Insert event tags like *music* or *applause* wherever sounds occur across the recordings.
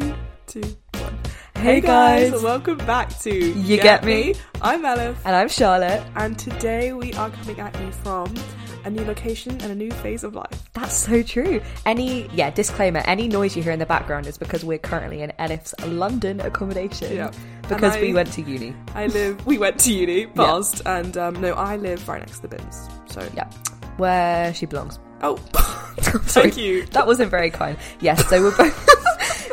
Three, two, one. Hey, guys. welcome back to You Get Me? I'm Elif, And I'm Charlotte. and today we are coming at you from a new location and a new phase of life. That's so true. Any, yeah, disclaimer any noise you hear in the background is because we're currently in Elif's London accommodation. Yeah. Because And we went to uni. I live. We went to uni, *laughs* past, and um, no, I live right next to the bins. So Yeah. Where she belongs. Oh, *laughs* *laughs* thank you. That wasn't very kind. Yes, so we're both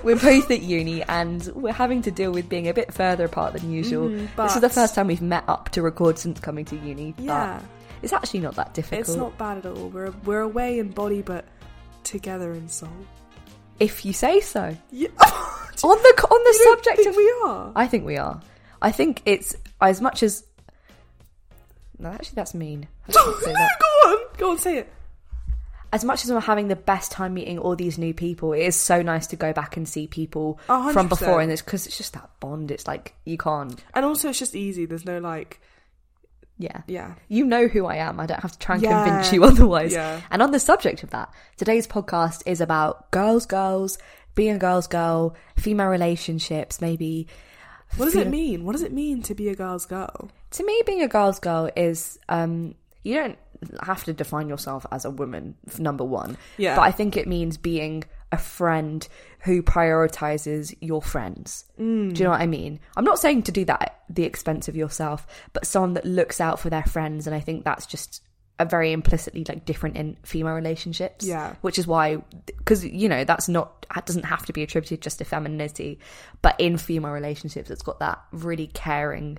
we're both at uni and we're having to deal with being a bit further apart than usual. Mhm, this is the first time we've met up to record since coming to uni. but Yeah, It's actually not that difficult. it's not bad at all. We're we're away in body, but together in soul. If you say so. Yeah. *laughs* On the on the You subject think of we are. I think we are. I think it's as much as. No, actually, that's mean. *laughs* That. go on, go on, say it. As much as we're having the best time meeting all these new people, it is so nice to go back and see people A hundred from before, and it's because it's just that bond. It's like you can't. And also, it's just easy. There's no like, Yeah, yeah, you know who I am. I don't have to try and Yeah. convince you *laughs* otherwise. Yeah. And on the subject of that, today's podcast is about girls, girls, being a girl's girl, female relationships, maybe. What does it mean? What does it mean to be a girl's girl? to me being a girl's girl is um you don't have to define yourself as a woman number one Yeah. but i think it means being a friend who prioritizes your friends Mm. do you know what i mean i'm not saying to do that at the expense of yourself but someone that looks out for their friends and i think that's just a very implicitly like different in female relationships Yeah. which is why because you know that's not that doesn't have to be attributed just to femininity but in female relationships it's got that really caring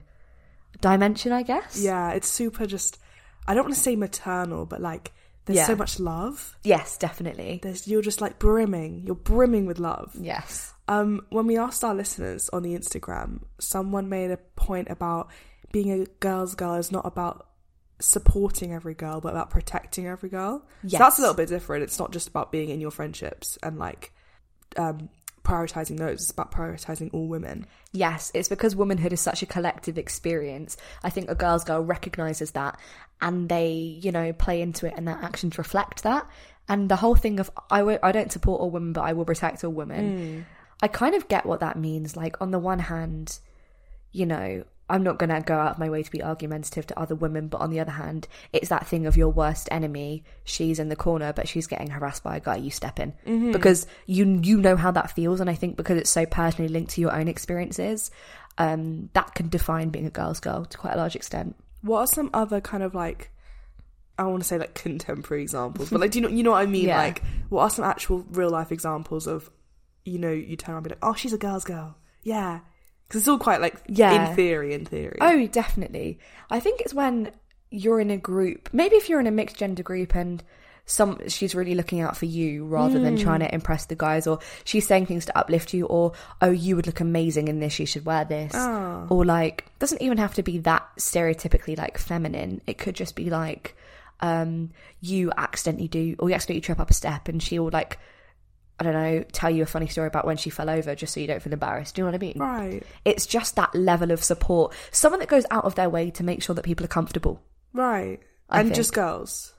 dimension i guess Yeah, it's super just. I don't want to say maternal, but like, there's Yeah. so much love. Yes, definitely. There's you're just like brimming. You're brimming with love. Yes. Um, when we asked our listeners on the Instagram, someone made a point about being a girl's girl is not about supporting every girl, but about protecting every girl. Yes. So that's a little bit different. It's not just about being in your friendships and like um, prioritizing those. It's about prioritizing all women. Yes, it's because womanhood is such a collective experience. I think a girl's girl recognizes that and they, you know, play into it and their actions reflect that. And the whole thing of I w- I don't support all women, but I will protect all women. Hmm. I kind of get what that means. Like, on the one hand, you know, I'm not going to go out of my way to be argumentative to other women, but on the other hand, it's that thing of your worst enemy. She's in the corner, but she's getting harassed by a guy. You step in because you you know how that feels, and I think because it's so personally linked to your own experiences, um, that can define being a girl's girl to quite a large extent. What are some other kind of like I want to say like contemporary examples, but like do you know you know what I mean? Yeah. Like what are some actual real life examples of you know you turn around and be like, oh, she's a girl's girl, yeah, because it's all quite like Yeah. in theory, in theory. Oh, definitely. I think it's when you're in a group. Maybe if you're in a mixed gender group and some she's really looking out for you rather than trying to impress the guys, or she's saying things to uplift you, or oh, you would look amazing in this. You should wear this, Oh. or like doesn't even have to be that stereotypically like feminine. It could just be like um you accidentally do or you accidentally trip up a step and she will like I don't know, tell you a funny story about when she fell over just so you don't feel embarrassed. Do you know what I mean? Right, It's just that level of support. Someone that goes out of their way to make sure that people are comfortable. right, I and think. just girls.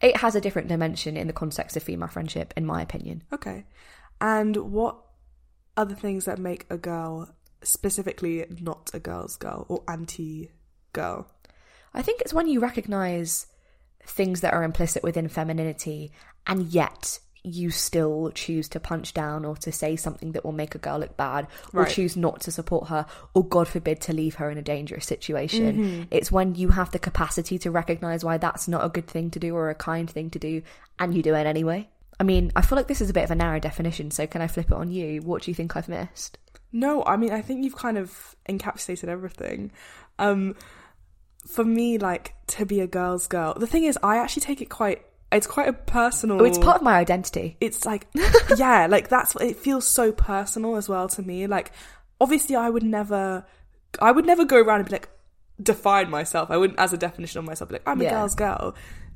It has a different dimension in the context of female friendship, in my opinion. Okay, and what are the things that make a girl specifically not a girl's girl or anti girl? I think it's when you recognize things that are implicit within femininity and yet you still choose to punch down or to say something that will make a girl look bad or Right. choose not to support her or god forbid to leave her in a dangerous situation it's when you have the capacity to recognize why that's not a good thing to do or a kind thing to do and you do it anyway i mean i feel like this is a bit of a narrow definition so can i flip it on you what do you think i've missed No, I mean I think you've kind of encapsulated everything. Um for me like to be a girl's girl. The thing is I actually take it quite it's quite a personal oh it's part of my identity it's like *laughs* yeah, like that's what it feels so personal as well to me. Like obviously I would never I would never go around and be like define myself. I wouldn't as a definition of myself be like I'm a Yeah. girl's girl.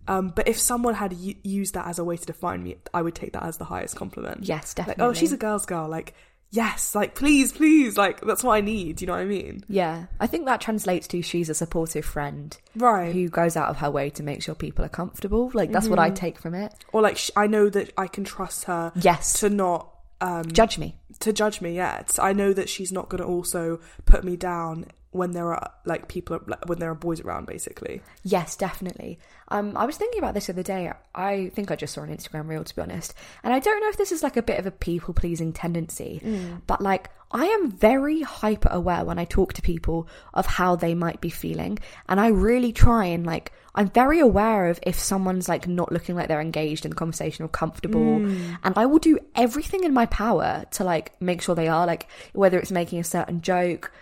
Um, but if someone had u- used that as a way to define me, I would take that as the highest compliment. yes Like, definitely oh, she's a girl's girl. Like, yes, like please, please, like that's what I need. You know what I mean? Yeah, I think that translates to she's a supportive friend Right. who goes out of her way to make sure people are comfortable. Like that's what I take from it. or like sh- I know that I can trust her Yes, to not um judge me. To judge me yet. I know that she's not going to also put me down when there are like people when there are boys around basically. Yes, definitely. Um, I was thinking about this the other day. I think I just saw an Instagram reel, to be honest, and I don't know if this is like a bit of a people pleasing tendency, but like I am very hyper aware when I talk to people of how they might be feeling, and I really try and like I'm very aware of if someone's like not looking like they're engaged in the conversation or comfortable, and I will do everything in my power to like make sure they are like whether it's making a certain joke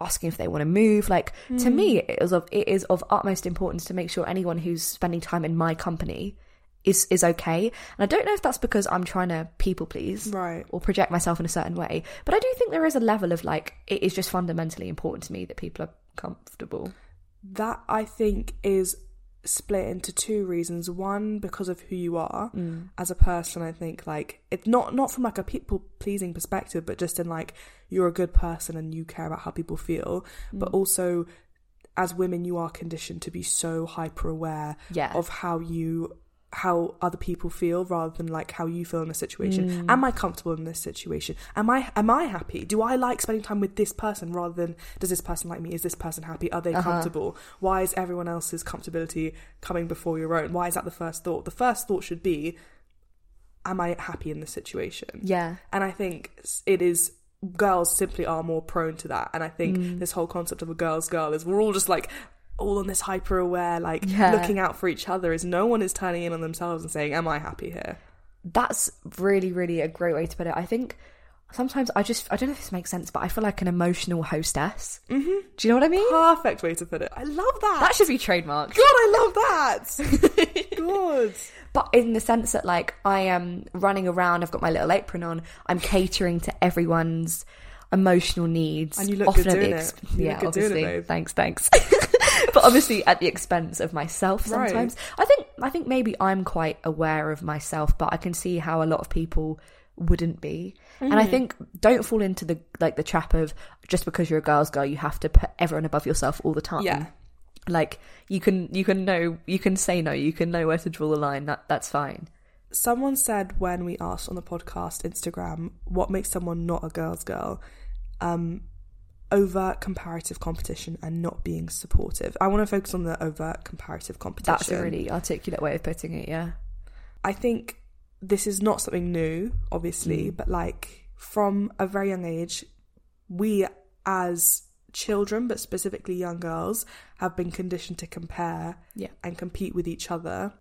asking if they want to move. Like to me, mm. it is of it is of utmost importance to make sure anyone who's spending time in my company is is okay. And I don't know if that's because I'm trying to people please, Right. or project myself in a certain way. But I do think there is a level of like it is just fundamentally important to me that people are comfortable. That I think is split into two reasons. One, because of who you are mm. as a person. I think like it's not not from like a people pleasing perspective, but just in like you're a good person and you care about how people feel. Mm. But also, as women, you are conditioned to be so hyper aware Yeah. of how you how other people feel rather than like how you feel in a situation. Am I comfortable in this situation? Am I am I happy? Do I like spending time with this person rather than does this person like me? Is this person happy? Are they comfortable? Why is everyone else's comfortability coming before your own? Why is that the first thought? The first thought should be am I happy in this situation? Yeah. And I think it is girls simply are more prone to that. And I think Mm. this whole concept of a girl's girl is we're all just like all on this hyper aware, like Yeah. looking out for each other. Is no one is turning in on themselves and saying, "Am I happy here?" That's really, really a great way to put it. I think sometimes I just I don't know if this makes sense, but I feel like an emotional hostess. Mm-hmm. Do you know what I mean? Perfect way to put it. I love that. That should be trademarked. God, I love that. *laughs* God. But in the sense that like I am running around, I've got my little apron on, I'm catering to everyone's emotional needs. And you look often good doing it. You yeah, look good doing it, obviously. babe. thanks, thanks. *laughs* *laughs* but obviously at the expense of myself Right. sometimes. I think I think maybe I'm quite aware of myself, but I can see how a lot of people wouldn't be. And Mm-hmm. I think don't fall into the like the trap of just because you're a girl's girl, you have to put everyone above yourself all the time Yeah. like you can you can know you can say no you can know where to draw the line that that's fine Someone said when we asked on the podcast Instagram what makes someone not a girl's girl, um, overt comparative competition and not being supportive. I want to focus on the overt comparative competition. that's a really articulate way of putting it yeah I think this is not something new, obviously, mm. but like from a very young age, we as children, but specifically young girls, have been conditioned to compare Yeah. and compete with each other.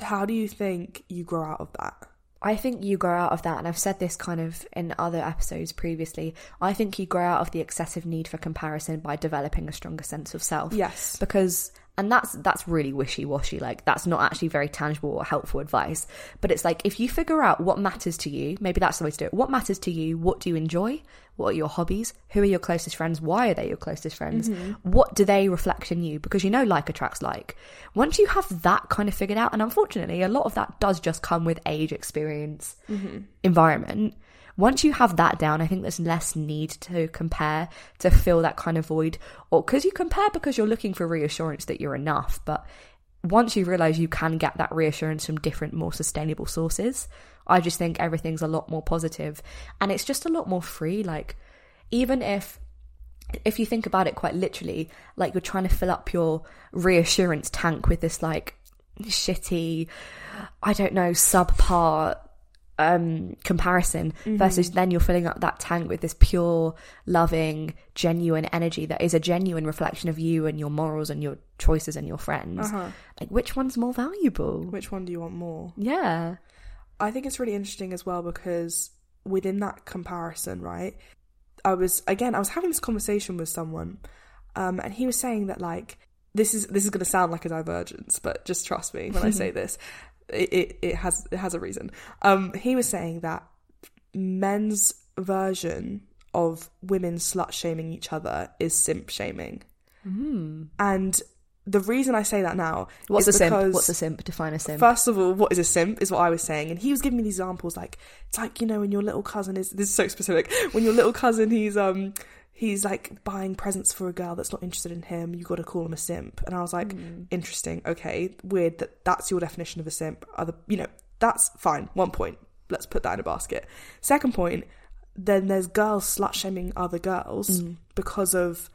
How do you think you grow out of that? I think you grow out of that, and I've said this kind of in other episodes previously. I think you grow out of the excessive need for comparison by developing a stronger sense of self. Yes. because and that's that's really wishy-washy like that's not actually very tangible or helpful advice. But it's like if you figure out what matters to you maybe that's the way to do it. What matters to you? What do you enjoy? What are your hobbies? Who are your closest friends? Why are they your closest friends? Mm-hmm. What do they reflect in you? Because you know like attracts like. Once you have that kind of figured out and unfortunately a lot of that does just come with age experience mm-hmm. environment once you have that down, I think there's less need to compare to fill that kind of void. Or because you compare because you're looking for reassurance that you're enough. But once you realize you can get that reassurance from different, more sustainable sources, I just think everything's a lot more positive and it's just a lot more free. Like, even if if you think about it quite literally, like you're trying to fill up your reassurance tank with this like shitty, I don't know, subpar um comparison versus then you're filling up that tank with this pure loving genuine energy that is a genuine reflection of you and your morals and your choices and your friends. Like which one's more valuable? Which one do you want more? yeah. I think it's really interesting as well because within that comparison, right? I was again, I was having this conversation with someone, um, and he was saying that like this is this is going to sound like a divergence, but just trust me when I *laughs* say this, it, it it has it has a reason. Um, he was saying that men's version of women slut shaming each other is simp shaming, and the reason I say that now what's a simp? what's a simp? Define a simp. First of all, what is a simp is what I was saying, and he was giving me these examples like it's like you know when your little cousin is this is so specific. When your little cousin he's um he's like buying presents for a girl that's not interested in him, you got to call him a simp, and I was like, interesting, okay, weird that that's your definition of a simp. Other you know that's fine. One point, let's put that in a basket. Second point, then there's girls slut shaming other girls Mm. because of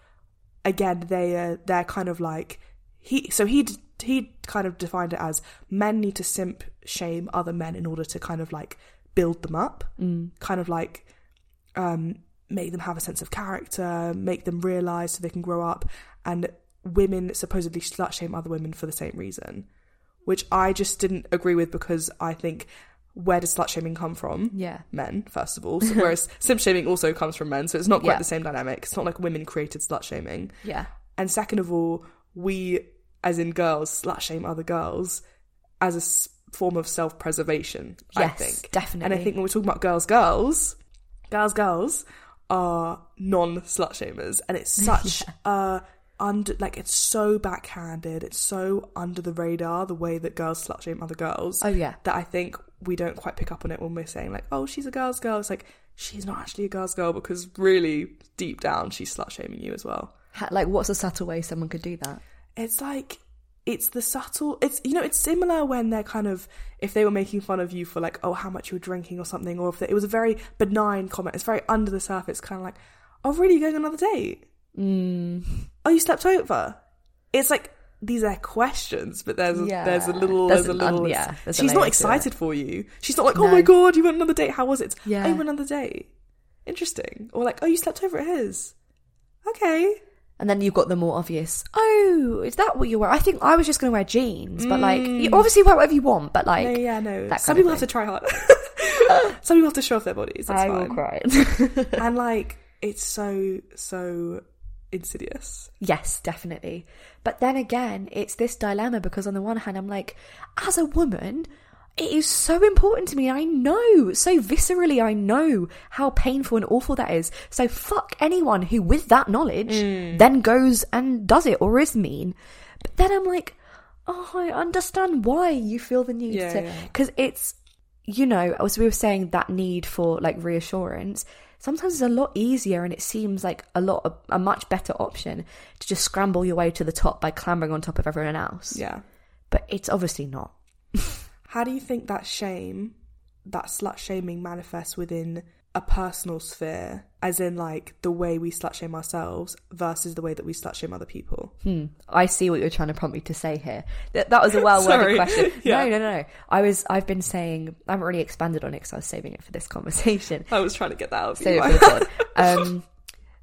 again they uh, they're kind of like he so he he kind of defined it as men need to simp shame other men in order to kind of like build them up Mm. kind of like um make them have a sense of character make them realize so they can grow up and women supposedly slut shame other women for the same reason which i just didn't agree with because i think where does slut shaming come from Yeah. men, first of all. So, whereas *laughs* simp shaming also comes from men, so it's not quite Yeah. the same dynamic. It's not like women created slut shaming. Yeah. And second of all, we, as in girls, slut shame other girls as a form of self preservation, I Yes, think. definitely. And I think when we're talking about girls, girls, girls, girls are non slut shamers. And it's such *laughs* a under like it's so backhanded it's so under the radar the way that girls slut shame other girls Oh, yeah. that I think we don't quite pick up on it when we're saying like, oh, she's a girl's girl. It's like she's not actually a girl's girl because really deep down she's slut shaming you as well. Ha- Like, what's a subtle way someone could do that? It's like it's the subtle. It's you know it's similar when they're kind of if they were making fun of you for like oh how much you were drinking or something, or if it was a very benign comment. It's very under the surface, kind of like oh really you're going on another date? Mm. Oh you slept over? It's like. These are questions, but there's a, Yeah. there's a little There's there's, a an un- little. yeah, there's she's not excited for you. She's not like, oh No. my god, you went another date. How was it? Yeah. Oh, you went another date. Interesting. Or like, oh, you slept over at his. Okay. And then you've got the more obvious, oh, is that what you wear? I think I was just going to wear jeans, but like, you mm. obviously wear whatever you want, but like, no, yeah, no. that Some people have to try hard. *laughs* Some people have to show off their bodies. That's I fine. will cry. *laughs* and like, it's so so insidious. Yes, definitely. But then again, it's this dilemma because on the one hand, I'm like, as a woman, it is so important to me. I know, so viscerally, I know how painful and awful that is. So fuck anyone who, with that knowledge, hmm. then goes and does it or is mean. But then I'm like, oh, I understand why you feel the need Yeah, to, yeah. because it's, you know, as we were saying, that need for like reassurance. Sometimes it's a lot easier, and it seems like a lot a much better option to just scramble your way to the top by clambering on top of everyone else. Yeah. But it's obviously not. *laughs* How do you think that shame, that slut shaming, manifests within a personal sphere, as in like the way we slut shame ourselves versus the way that we slut shame other people? Hmm. I see what you're trying to prompt me to say here. That, that was a well *laughs* Sorry. worded question. *laughs* Yeah. No, no, no. I was. I've been saying. I haven't really expanded on it because I was saving it for this conversation. *laughs* I was trying to get that out. of Save you. it for the pod. Um,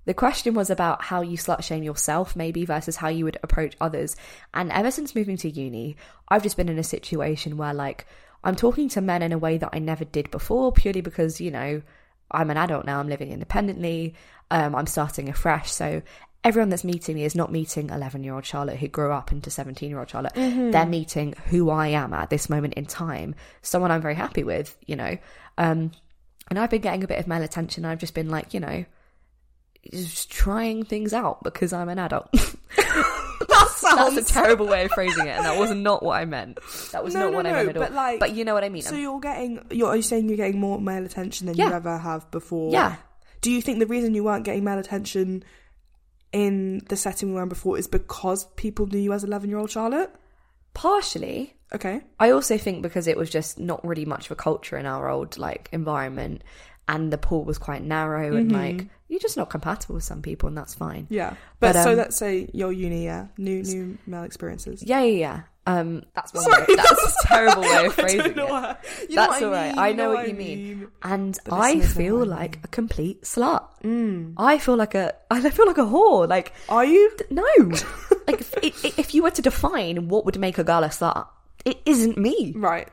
the question was about how you slut shame yourself, maybe, versus how you would approach others. And ever since moving to uni, I've just been in a situation where, like, I'm talking to men in a way that I never did before, purely because, you know, I'm an adult now, I'm living independently, um, I'm starting afresh. So everyone that's meeting me is not meeting 11 year old Charlotte who grew up into 17 year old Charlotte. They're meeting who I am at this moment in time, someone I'm very happy with, you know. Um, and I've been getting a bit of male attention. I've just been like, you know, just trying things out because I'm an adult. *laughs* That That's a terrible way of phrasing it, and that was not what I meant. That was No, not no, what I no, meant at all. but, like- but you know what I mean. So you're getting, you're, are you saying you're getting more male attention than you ever have before? Yeah. Do you think the reason you weren't getting male attention in the setting we were in before is because people knew you as 11 year old Charlotte? Partially, Okay. I also think because it was just not really much of a culture in our old like environment, and the pool was quite narrow, and like you're just not compatible with some people, and that's fine. Yeah. But, But, so um, let's say your uni, yeah, new new male experiences. Yeah, yeah, yeah. Um, that's one Sorry, way, that's a terrible way of *laughs* phrasing it. what- you know That's all right. I know what you mean. And I feel like a complete slut. I feel like a, I feel like a whore. Like Are you? no, *laughs* like if, if if you were to define what would make a girl a slut, it isn't me. Right.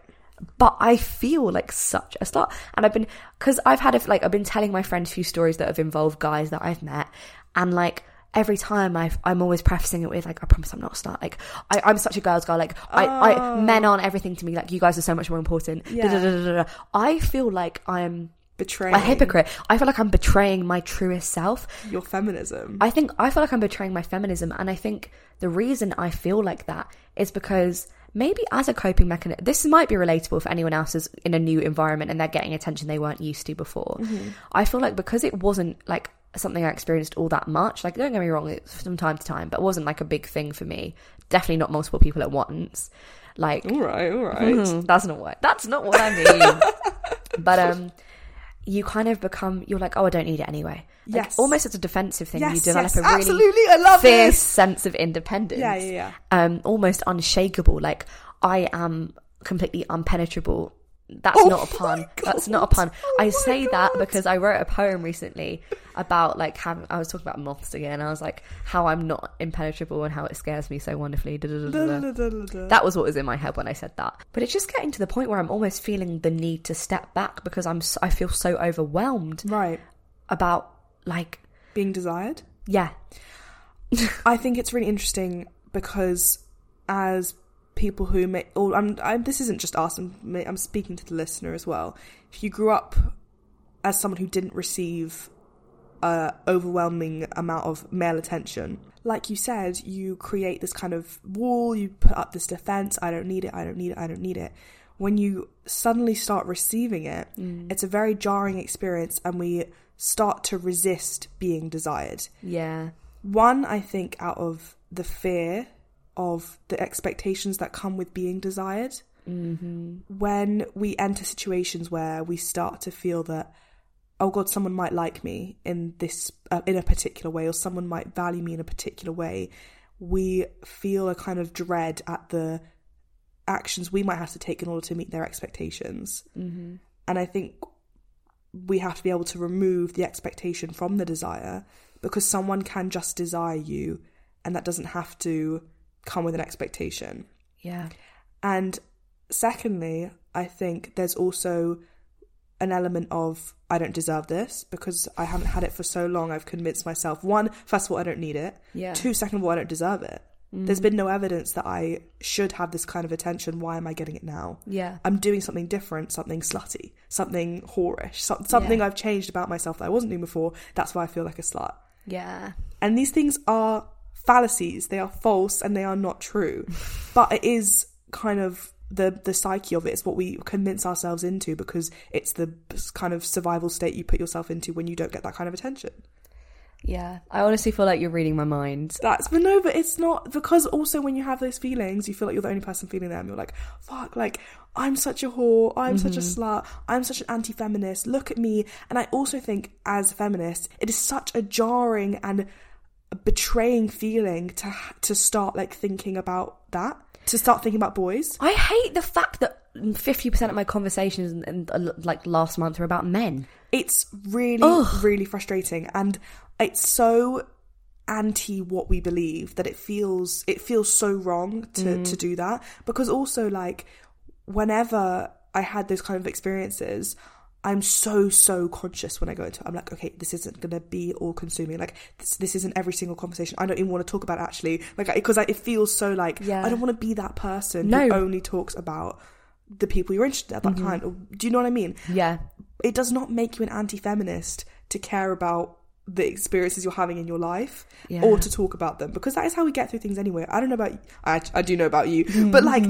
But I feel like such a slut, and I've been because I've had a, like I've been telling my friends a few stories that have involved guys that I've met, and like every time I've, I'm always prefacing it with like I promise I'm not a slut. Like I, I'm such a girl's girl. Like I, I oh. men aren't everything to me. Like you guys are so much more important. Yeah. Da, da, da. I feel like I'm Betraying a hypocrite. I feel like I'm betraying my truest self. your feminism. I think I feel like I'm betraying my feminism, and I think the reason I feel like that is because maybe as a coping mechanism, this might be relatable if anyone else is in a new environment and they're getting attention they weren't used to before. I feel like because it wasn't like something I experienced all that much. Like, don't get me wrong, it's from time to time, but it wasn't like a big thing for me. Definitely not multiple people at once. Like, all right, all right. Mhm, *laughs* that's not what that's not what I mean. *laughs* but um, you kind of become you're like oh i don't need it anyway like, Yes. almost as a defensive thing you Yes, develop yes, a really absolutely. I love fierce this. sense of independence Yeah, yeah, yeah. um almost unshakable like i am completely unpenetrable that's Oh not a pun that's not a pun Oh i say that because i wrote a poem recently about like having i was talking about moths again i was like how i'm not impenetrable and how it scares me so wonderfully da, da, da. That was what was in my head when I said that. But it's just getting to the point where I'm almost feeling the need to step back because I'm I feel so overwhelmed Right. about like Being desired. yeah I think it's really interesting because as people who may, or I'm, I'm this isn't just us. I'm, I'm speaking to the listener as well. If you grew up as someone who didn't receive a overwhelming amount of male attention, like you said, you create this kind of wall. You put up this defense. I don't need it. I don't need it. I don't need it. When you suddenly start receiving it, mm. it's a very jarring experience, and we start to resist being desired. yeah One, I think, out of the fear of the expectations that come with being desired. Mm-hmm. When we enter situations where we start to feel that, oh God, someone might like me in this, uh, in a particular way, or someone might value me in a particular way, we feel a kind of dread at the actions we might have to take in order to meet their expectations. Mm-hmm. And I think we have to be able to remove the expectation from the desire because someone can just desire you and that doesn't have to come with an expectation. yeah And secondly, I think there's also an element of I don't deserve this because I haven't had it for so long. I've convinced myself one, first of all, I don't need it. Yeah. Two, second of all, I don't deserve it. Mm. There's been no evidence that I should have this kind of attention. Why am I getting it now? yeah I'm doing something different, something slutty, something whorish, so- something Yeah. I've changed about myself that I wasn't doing before. That's why I feel like a slut. yeah And these things are fallacies. They are false and they are not true. but it is kind of the the psyche of it. It's what we convince ourselves into because it's the kind of survival state you put yourself into when you don't get that kind of attention. yeah I honestly feel like you're reading my mind That's but no, but it's not because also when you have those feelings, you feel like you're the only person feeling them. You're like, fuck, like I'm such a whore, I'm such a mm-hmm. slut, I'm such an anti-feminist. Look at me. And I also think as a feminist, it is such a jarring and betraying feeling to to start like thinking about that, to start thinking about boys. I hate the fact that 50% of my conversations in, in, uh, like last month were about men It's really, Ugh. really frustrating, and it's so anti what we believe that it feels it feels so wrong to to do that. Because also, like, whenever I had those kind of experiences. I'm so so conscious when I go into it. I'm like, okay, this isn't gonna be all consuming. Like, this, this isn't every single conversation. I don't even want to talk about it actually, like, because it feels so like Yeah. I don't want to be that person No. who only talks about the people you're interested in at that mm-hmm. time. Do you know what I mean? yeah it does not make you an anti-feminist to care about the experiences you're having in your life Yeah. or to talk about them because that is how we get through things anyway i don't know about i, I do know about you *laughs* but like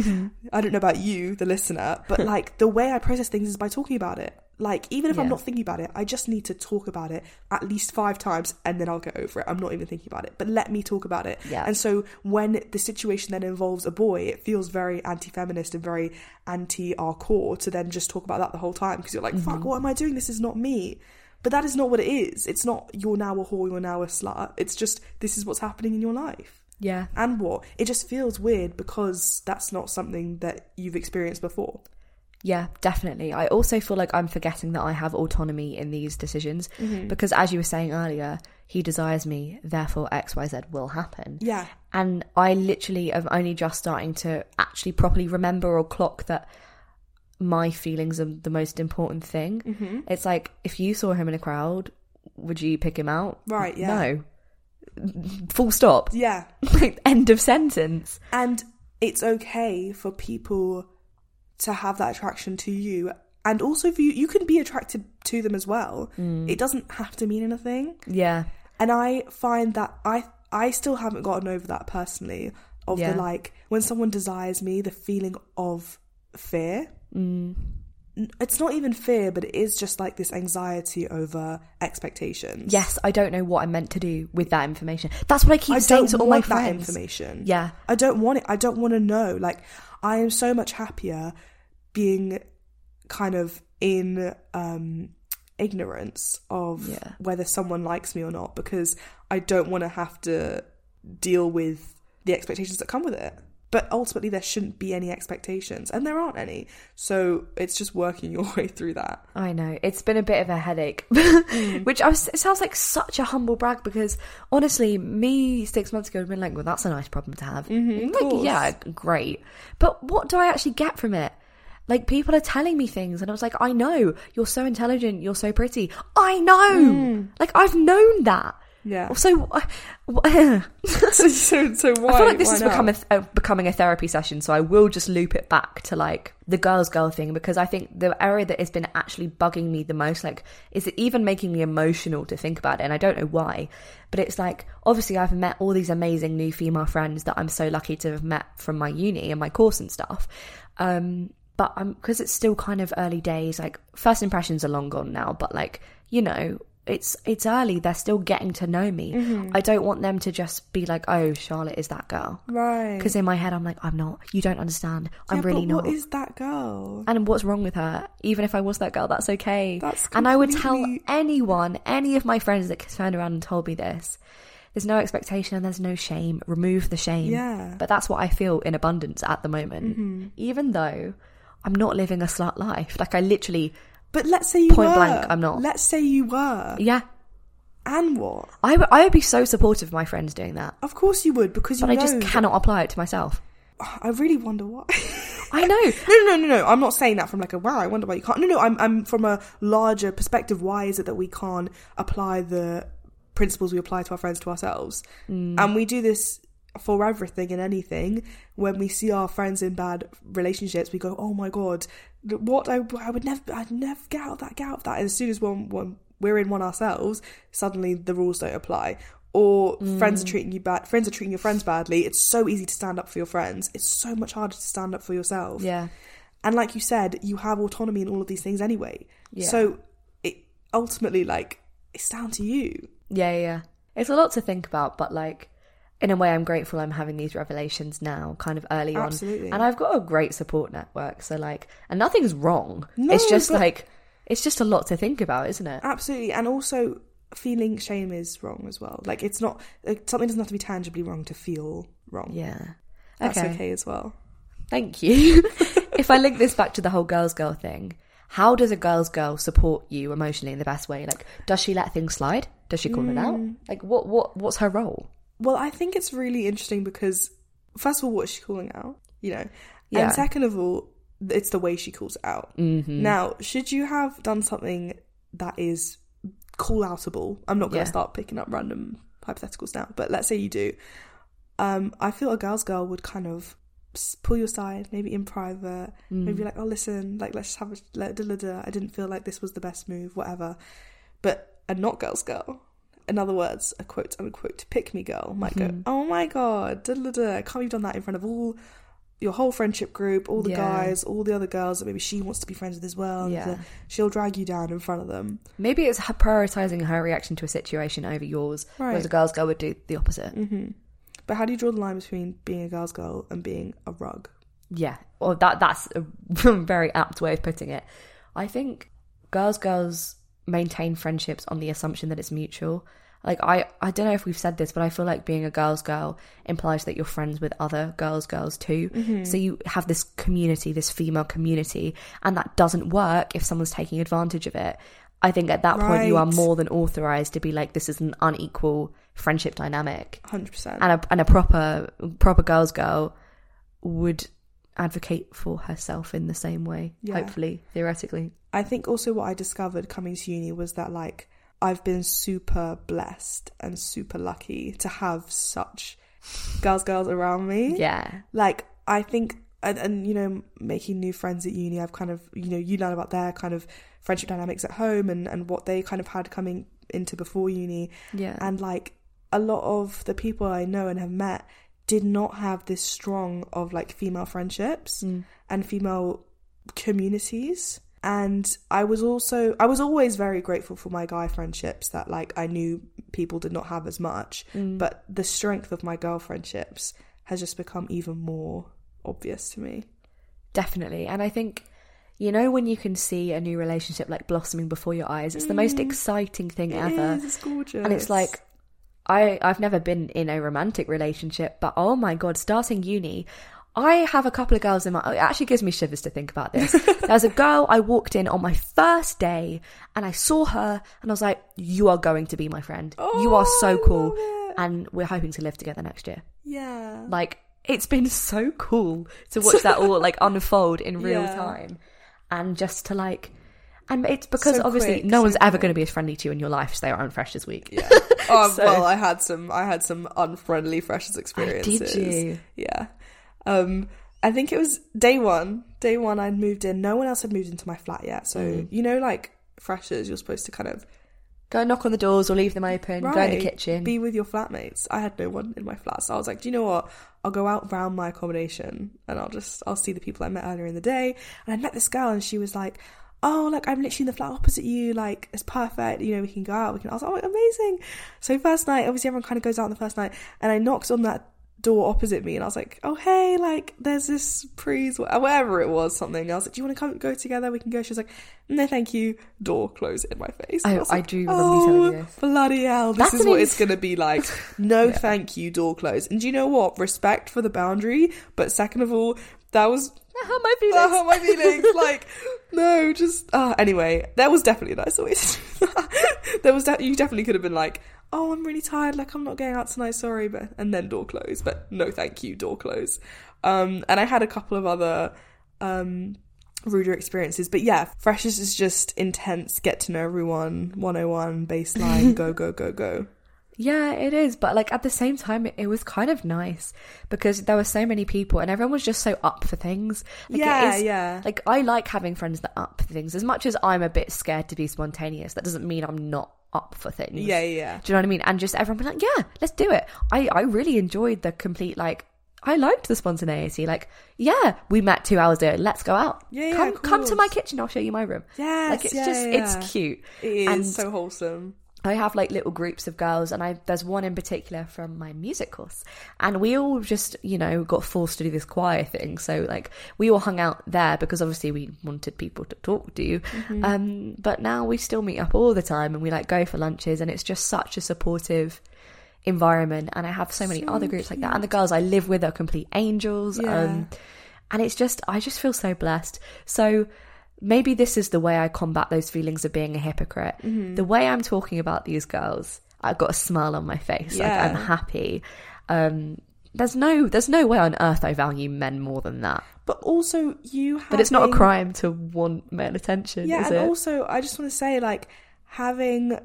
i don't know about you the listener but like the way i process things is by talking about it like even if i'm not thinking about it i just need to talk about it at least five times and then i'll get over it. I'm not even thinking about it but let me talk about it. Yeah. and so when the situation then involves a boy it feels very anti-feminist and very anti our core to then just talk about that the whole time because you're like fuck mm-hmm. what am i doing this is not me. But that is not what it is. It's not you're now a whore you're now a slut. It's just this is what's happening in your life. Yeah. And what? It just feels weird because that's not something that you've experienced before Yeah, definitely. I also feel like I'm forgetting that I have autonomy in these decisions Mm-hmm. because, as you were saying earlier, he desires me, therefore XYZ will happen. yeah And I literally am only just starting to actually properly remember or clock that my feelings are the most important thing. Mm-hmm. It's like if you saw him in a crowd, would you pick him out? Right, yeah. No. Full stop. yeah *laughs* Like, End of sentence. and it's okay for people to have that attraction to you and also for you you can be attracted to them as well Mm. it doesn't have to mean anything Yeah. and i find that i i still haven't gotten over that personally of Yeah. the like when someone desires me the feeling of fear mm. it's not even fear but it is just like this anxiety over expectations Yes, I don't know what I'm meant to do with that information. That's what I keep I saying to all my want that friends. information. Yeah. I don't want it. I don't want to know. Like, I am so much happier being kind of in um ignorance of Yeah. whether someone likes me or not because I don't want to have to deal with the expectations that come with it. But ultimately, there shouldn't be any expectations, and there aren't any. So it's just working *laughs* your way through that. I know it's been a bit of a headache, *laughs* which I was, it sounds like such a humble brag because honestly, me six months ago would have been like, "Well, that's a nice problem to have." Mhm, like, yeah, great. But what do I actually get from it? Like people are telling me things, and I was like, "I know you're so intelligent, you're so pretty. I know, like I've known that." Yeah. So, I *laughs* *laughs* so, so, so why? feel like this is become a, a, becoming a therapy session, so I will just loop it back to like the girls' girl thing because I think the area that has been actually bugging me the most, like, is it even making me emotional to think about it, and I don't know why, but it's like obviously I've met all these amazing new female friends that I'm so lucky to have met from my uni and my course and stuff. Um, but I'm because it's still kind of early days. Like first impressions are long gone now, but like you know, it's it's early. They're still getting to know me. Mm-hmm. I don't want them to just be like, "Oh, Charlotte is that girl." right? Because in my head, I'm like, "I'm not. You don't understand. I'm Yeah, really not." What is that girl? and what's wrong with her? Even if I was that girl, that's okay. That's and I would tell anyone, any of my friends that turned around and told me this. There's no expectation and there's no shame. Remove the shame. Yeah. Mm-hmm. But that's what I feel in abundance at the moment. Even though I'm not living a slut life. Like I literally, But let's say you Point were. blank, I'm not. Let's say you were. yeah. And what? I would, I would be so supportive of my friends doing that. Of course you would, because you But I just that- cannot apply it to myself. I really wonder why. I know. *laughs* No, no, no, no, no. I'm not saying that from like a wow. I wonder why you can't. No, no. I'm, I'm from a larger perspective. Why is it that we can't apply the principles we apply to our friends to ourselves? Mm. And we do this for everything and anything. When we see our friends in bad relationships, we go, "Oh my god, what? I, I would never, I'd never get out of that, get out of that." And as soon as one, one we're in one ourselves, suddenly the rules don't apply. Or friends are mm. treating you bad. Friends are treating your friends badly. It's so easy to stand up for your friends. It's so much harder to stand up for yourself. Yeah. And like you said, you have autonomy in all of these things anyway. Yeah. So it ultimately like it's down to you. Yeah, yeah. It's a lot to think about, but like, in a way, I'm grateful I'm having these revelations now, kind of early Absolutely. on. And I've got a great support network. So, like, and nothing's wrong. No, it's just but- like, it's just a lot to think about, isn't it? Absolutely. And also feeling shame is wrong as well. Like it's not like, something doesn't have to be tangibly wrong to feel wrong. Yeah. That's okay. okay, as well. Thank you. *laughs* if I link this back to the whole girls girl thing, how does a girls girl support you emotionally in the best way? Like, does she let things slide? Does she call it out? Mm. Like, what what what's her role? Well, I think it's really interesting because first of all, what is she calling out? You know, Yeah. and second of all, it's the way she calls it out. Mm-hmm. Now, should you have done something that is call outable? I'm not going to Yeah. start picking up random hypotheticals now, but let's say you do. Um, I feel a girl's girl would kind of pull you aside, maybe in private, maybe like, "Oh, listen, like let's just have a da, da, da. I didn't feel like this was the best move, whatever." But a not girl's girl, in other words, a quote unquote pick me girl might go, "Oh my god, da, da, da. can't you've done that in front of all." Your whole friendship group, all the Yeah. guys, all the other girls that maybe she wants to be friends with as well. Yeah. uh, she'll drag you down in front of them. Maybe it's her prioritizing her reaction to a situation over yours, whereas a girls girl would do the opposite. hmm But how do you draw the line between being a girl's girl and being a rug? Yeah, or that that's a *laughs* very apt way of putting it. I think girls girls maintain friendships on the assumption that it's mutual. Like I I don't know if we've said this, but I feel like being a girls girl implies that you're friends with other girls girls too. Mm-hmm. So you have this community, this female community, and that doesn't work if someone's taking advantage of it. I think at that point you are more than authorized to be like this is an unequal friendship dynamic. 100%. and a and a proper proper girls girl would advocate for herself in the same way Yeah. hopefully theoretically I think also what I discovered coming to uni was that like I've been super blessed and super lucky to have such girls girls around me. yeah Like I think and, and you know making new friends at uni I've kind of you know you learn about their kind of friendship dynamics at home and and what they kind of had coming into before uni yeah and like a lot of the people I know and have met did not have this strong of like female friendships Mm. and female communities and I was also I was always very grateful for my guy friendships that like I knew people did not have as much Mm. but the strength of my girl friendships has just become even more obvious to me definitely and i think you know when you can see a new relationship like blossoming before your eyes. It's the most exciting thing It ever. is, it's gorgeous. And it's like I I've never been in a romantic relationship, but oh my god, starting uni, I have a couple of girls in my. It actually gives me shivers to think about this. *laughs* There's a girl I walked in on my first day, and I saw her, and I was like, "You are going to be my friend. you are Oh, so I cool, and we're hoping to live together next year." yeah. Like it's been so cool to watch that *laughs* all like unfold in real Yeah. time, and just to like. And it's because So obviously quick, no so one's ever going to be as friendly to you in your life as they are on Freshers Week. Yeah. Oh *laughs* *laughs* So- well, I had some. I had some unfriendly freshers experiences. you? Yeah. Um, I think it was day one. Day one, I'd moved in. No one else had moved into my flat yet. So Mm. you know, like freshers, you're supposed to kind of Go knock on the doors or leave them open. Go in the kitchen. be with your flatmates. I had no one in my flat, so I was like, do you know what? I'll go out round my accommodation and I'll just I'll see the people I met earlier in the day. And I met this girl and she was like, oh, like I'm literally in the flat opposite you. Like it's perfect. You know, we can go out. We can. I was like, oh, amazing. So first night, obviously everyone kind of goes out on the first night, and I knocked on that door opposite me and I was like, oh hey, like there's this prees, whatever it was, something. I was like, do you want to come go together? We can go. She was like, no, thank you. Door closed in my face. I- I like, do remember you "Oh. Bloody hell, this That's is what it's gonna be like. *laughs* No, thank you, door closed. And do you know what? Respect for the boundary, but second of all, that was hurt my feelings. that hurt my feelings. like, no, just uh, anyway. There was definitely a nicer way to do that. there was de- you definitely could have been like, oh, I'm really tired. Like, I'm not going out tonight. Sorry, but and then door close. But no, thank you, door close. Um, and I had a couple of other um ruder experiences. But yeah, Freshers is just intense, get to know everyone, 101, baseline, go, go, go, go. Yeah, it is. But like at the same time, it, it was kind of nice because there were so many people and everyone was just so up for things. Like, Yeah, is- yeah. Like I like having friends that up for things. As much as I'm a bit scared to be spontaneous, that doesn't mean I'm not up for things. Yeah, yeah, yeah. Do you know what I mean? And just everyone be like, yeah, let's do it. I, I really enjoyed the complete, like, I liked the spontaneity. Like, yeah, we met two hours ago. Let's go out. Yeah, yeah, come, come to my kitchen. I'll show you my room. Yes, like it's yeah, just, yeah. it's cute. It is And so wholesome. I have like little groups of girls, and I there's one in particular from my music course, and we all just you know got forced to do this choir thing. So like we all hung out there because obviously we wanted people to talk to. Mm-hmm. Um, but now we still meet up all the time, and we like go for lunches, and it's just such a supportive environment. And I have so many So other groups like that, and the girls I live with are complete angels. Yeah. Um, and it's just I just feel so blessed. So maybe this is the way I combat those feelings of being a hypocrite. Mm-hmm. The way I'm talking about these girls, I've got a smile on my face. Yeah. Like I'm happy. Um, there's no there's no way on earth I value men more than that. But also, you have. But it's not a crime to want male attention, Yeah, and it? also, I just want to say, like, having a.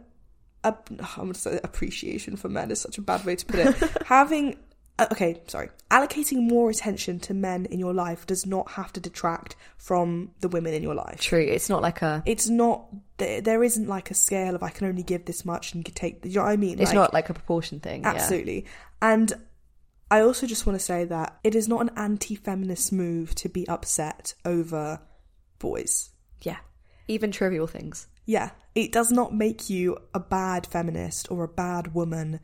I'm going to say appreciation for men is such a bad way to put it. *laughs* having. Uh, Okay, sorry. Allocating more attention to men in your life does not have to detract from the women in your life. True. It's not like a It's not. There, there isn't like a scale of I can only give this much and you can take. You know what I mean? it's Like, not like a proportion thing. yeah. Absolutely. And I also just want to say that it is not an anti feminist move to be upset over boys. Yeah. Even trivial things. Yeah, it does not make you a bad feminist or a bad woman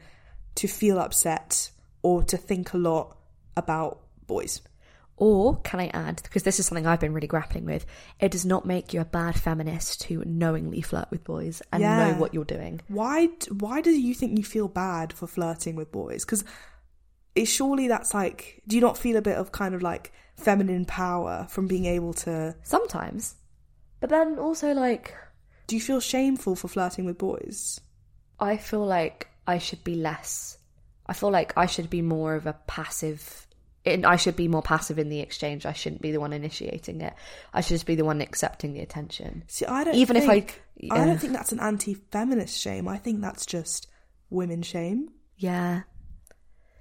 to feel upset or to think a lot about boys. Or can I add, because this is something I've been really grappling with, it does not make you a bad feminist to knowingly flirt with boys and Yeah. know what you're doing. Why why do you think you feel bad for flirting with boys? Cuz it surely that's like do you not feel a bit of kind of like feminine power from being able to Sometimes. But then also, like, do you feel shameful for flirting with boys? I feel like I should be less. I feel like I should be more of a passive. In, I should be more passive in the exchange. I shouldn't be the one initiating it. I should just be the one accepting the attention. See, I don't Even if I- think, I don't think that's an anti-feminist shame. I think that's just women shame. Yeah,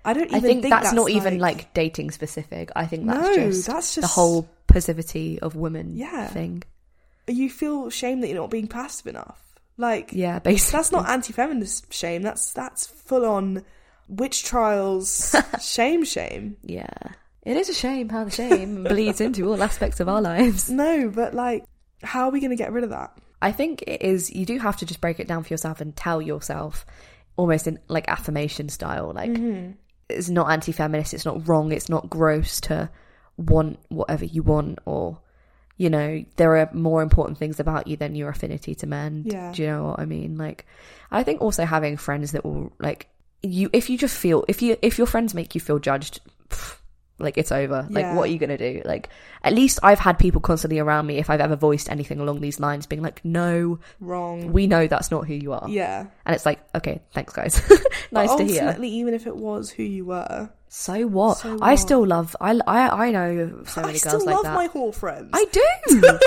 I don't even I think, that's, not like, even like dating specific. I think that's No, just that's just the whole passivity of women Yeah. thing. you feel shame that you're not being passive enough. Like Yeah, basically. that's not anti-feminist shame. That's that's full on witch trials *laughs* shame shame. Yeah, it is a shame how the shame *laughs* bleeds into all aspects of our lives. No, but like, how are we going to get rid of that? I think it is. You do have to just break it down for yourself and tell yourself, almost in like affirmation style, like mm-hmm. it's not anti-feminist. It's not wrong. It's not gross to want whatever you want or you know, there are more important things about you than your affinity to men. Yeah. Do you know what I mean? Like, I think also having friends that will like you if you just feel if you if your friends make you feel judged. pff, like it's over. Like Yeah. what are you gonna do? Like at least I've had people constantly around me if I've ever voiced anything along these lines, being like, "No, Wrong. we know that's not who you are." yeah. And it's like, okay, thanks guys. *laughs* nice to hear. ultimately, even if it was who you were, So what? So I still love. I I I know so I many still girls like love my whore friends. I do. *laughs*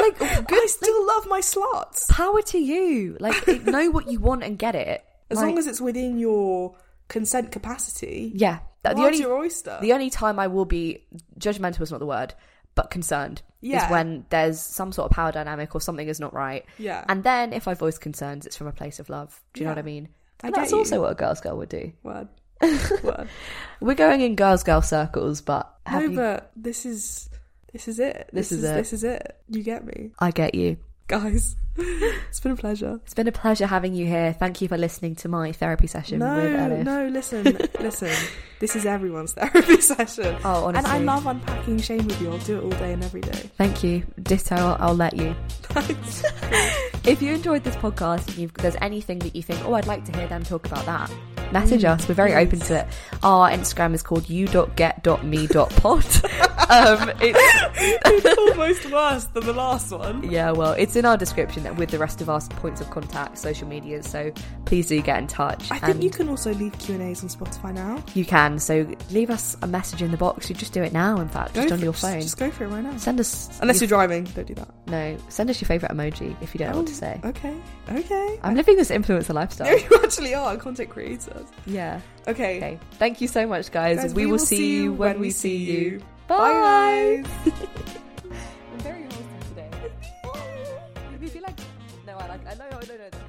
like good. I still love my sluts. power to you. Like *laughs* know what you want and get it. As Like, long as it's within your consent capacity. yeah. The, only your oyster. the only time I will be judgmental is not the word, but concerned Yeah. is when there's some sort of power dynamic or something is not right. yeah. And then if I voice concerns, it's from a place of love. Do you know what I mean? I that's you. also what a girl's girl would do. Word. *laughs* Word. We're going in girls girl circles, but no, you- but this is this is it. This is it. This is it. You get me, I get you. Guys. *laughs* it's been a pleasure. It's been a pleasure having you here. Thank you for listening to my therapy session No, with Elif. no, listen, *laughs* listen. This is everyone's *laughs* therapy session. Oh, honestly. And I love unpacking shame with you. I'll do it all day and every day. Thank you. Ditto, I'll, I'll let you. Thanks. If you enjoyed this podcast and you've, there's anything that you think, oh, I'd like to hear them talk about that, message mm. us. We're very open to it. Our Instagram is called you.get.me.pod. um, it's, *laughs* it's almost worse than the last one. yeah, well, it's in our description with the rest of our points of contact, social media. So please do get in touch. I think you can also leave Q and A's on Spotify now. you can. So leave us a message in the box. You just do it now. In fact, just on your just- phone. Just, go for it right now. Send us Unless your- you're driving, don't do that. no. Send us your favorite emoji if you don't know what to say. Okay. Okay. I'm living this influencer lifestyle. No, you actually are content creators. yeah. Okay. Okay. Thank you so much, guys. Guys, we, will see you when we see you. Bye, guys. *laughs* I'm very wholesome today. *laughs* if you like, no, I like, I know, I know, no, fine there.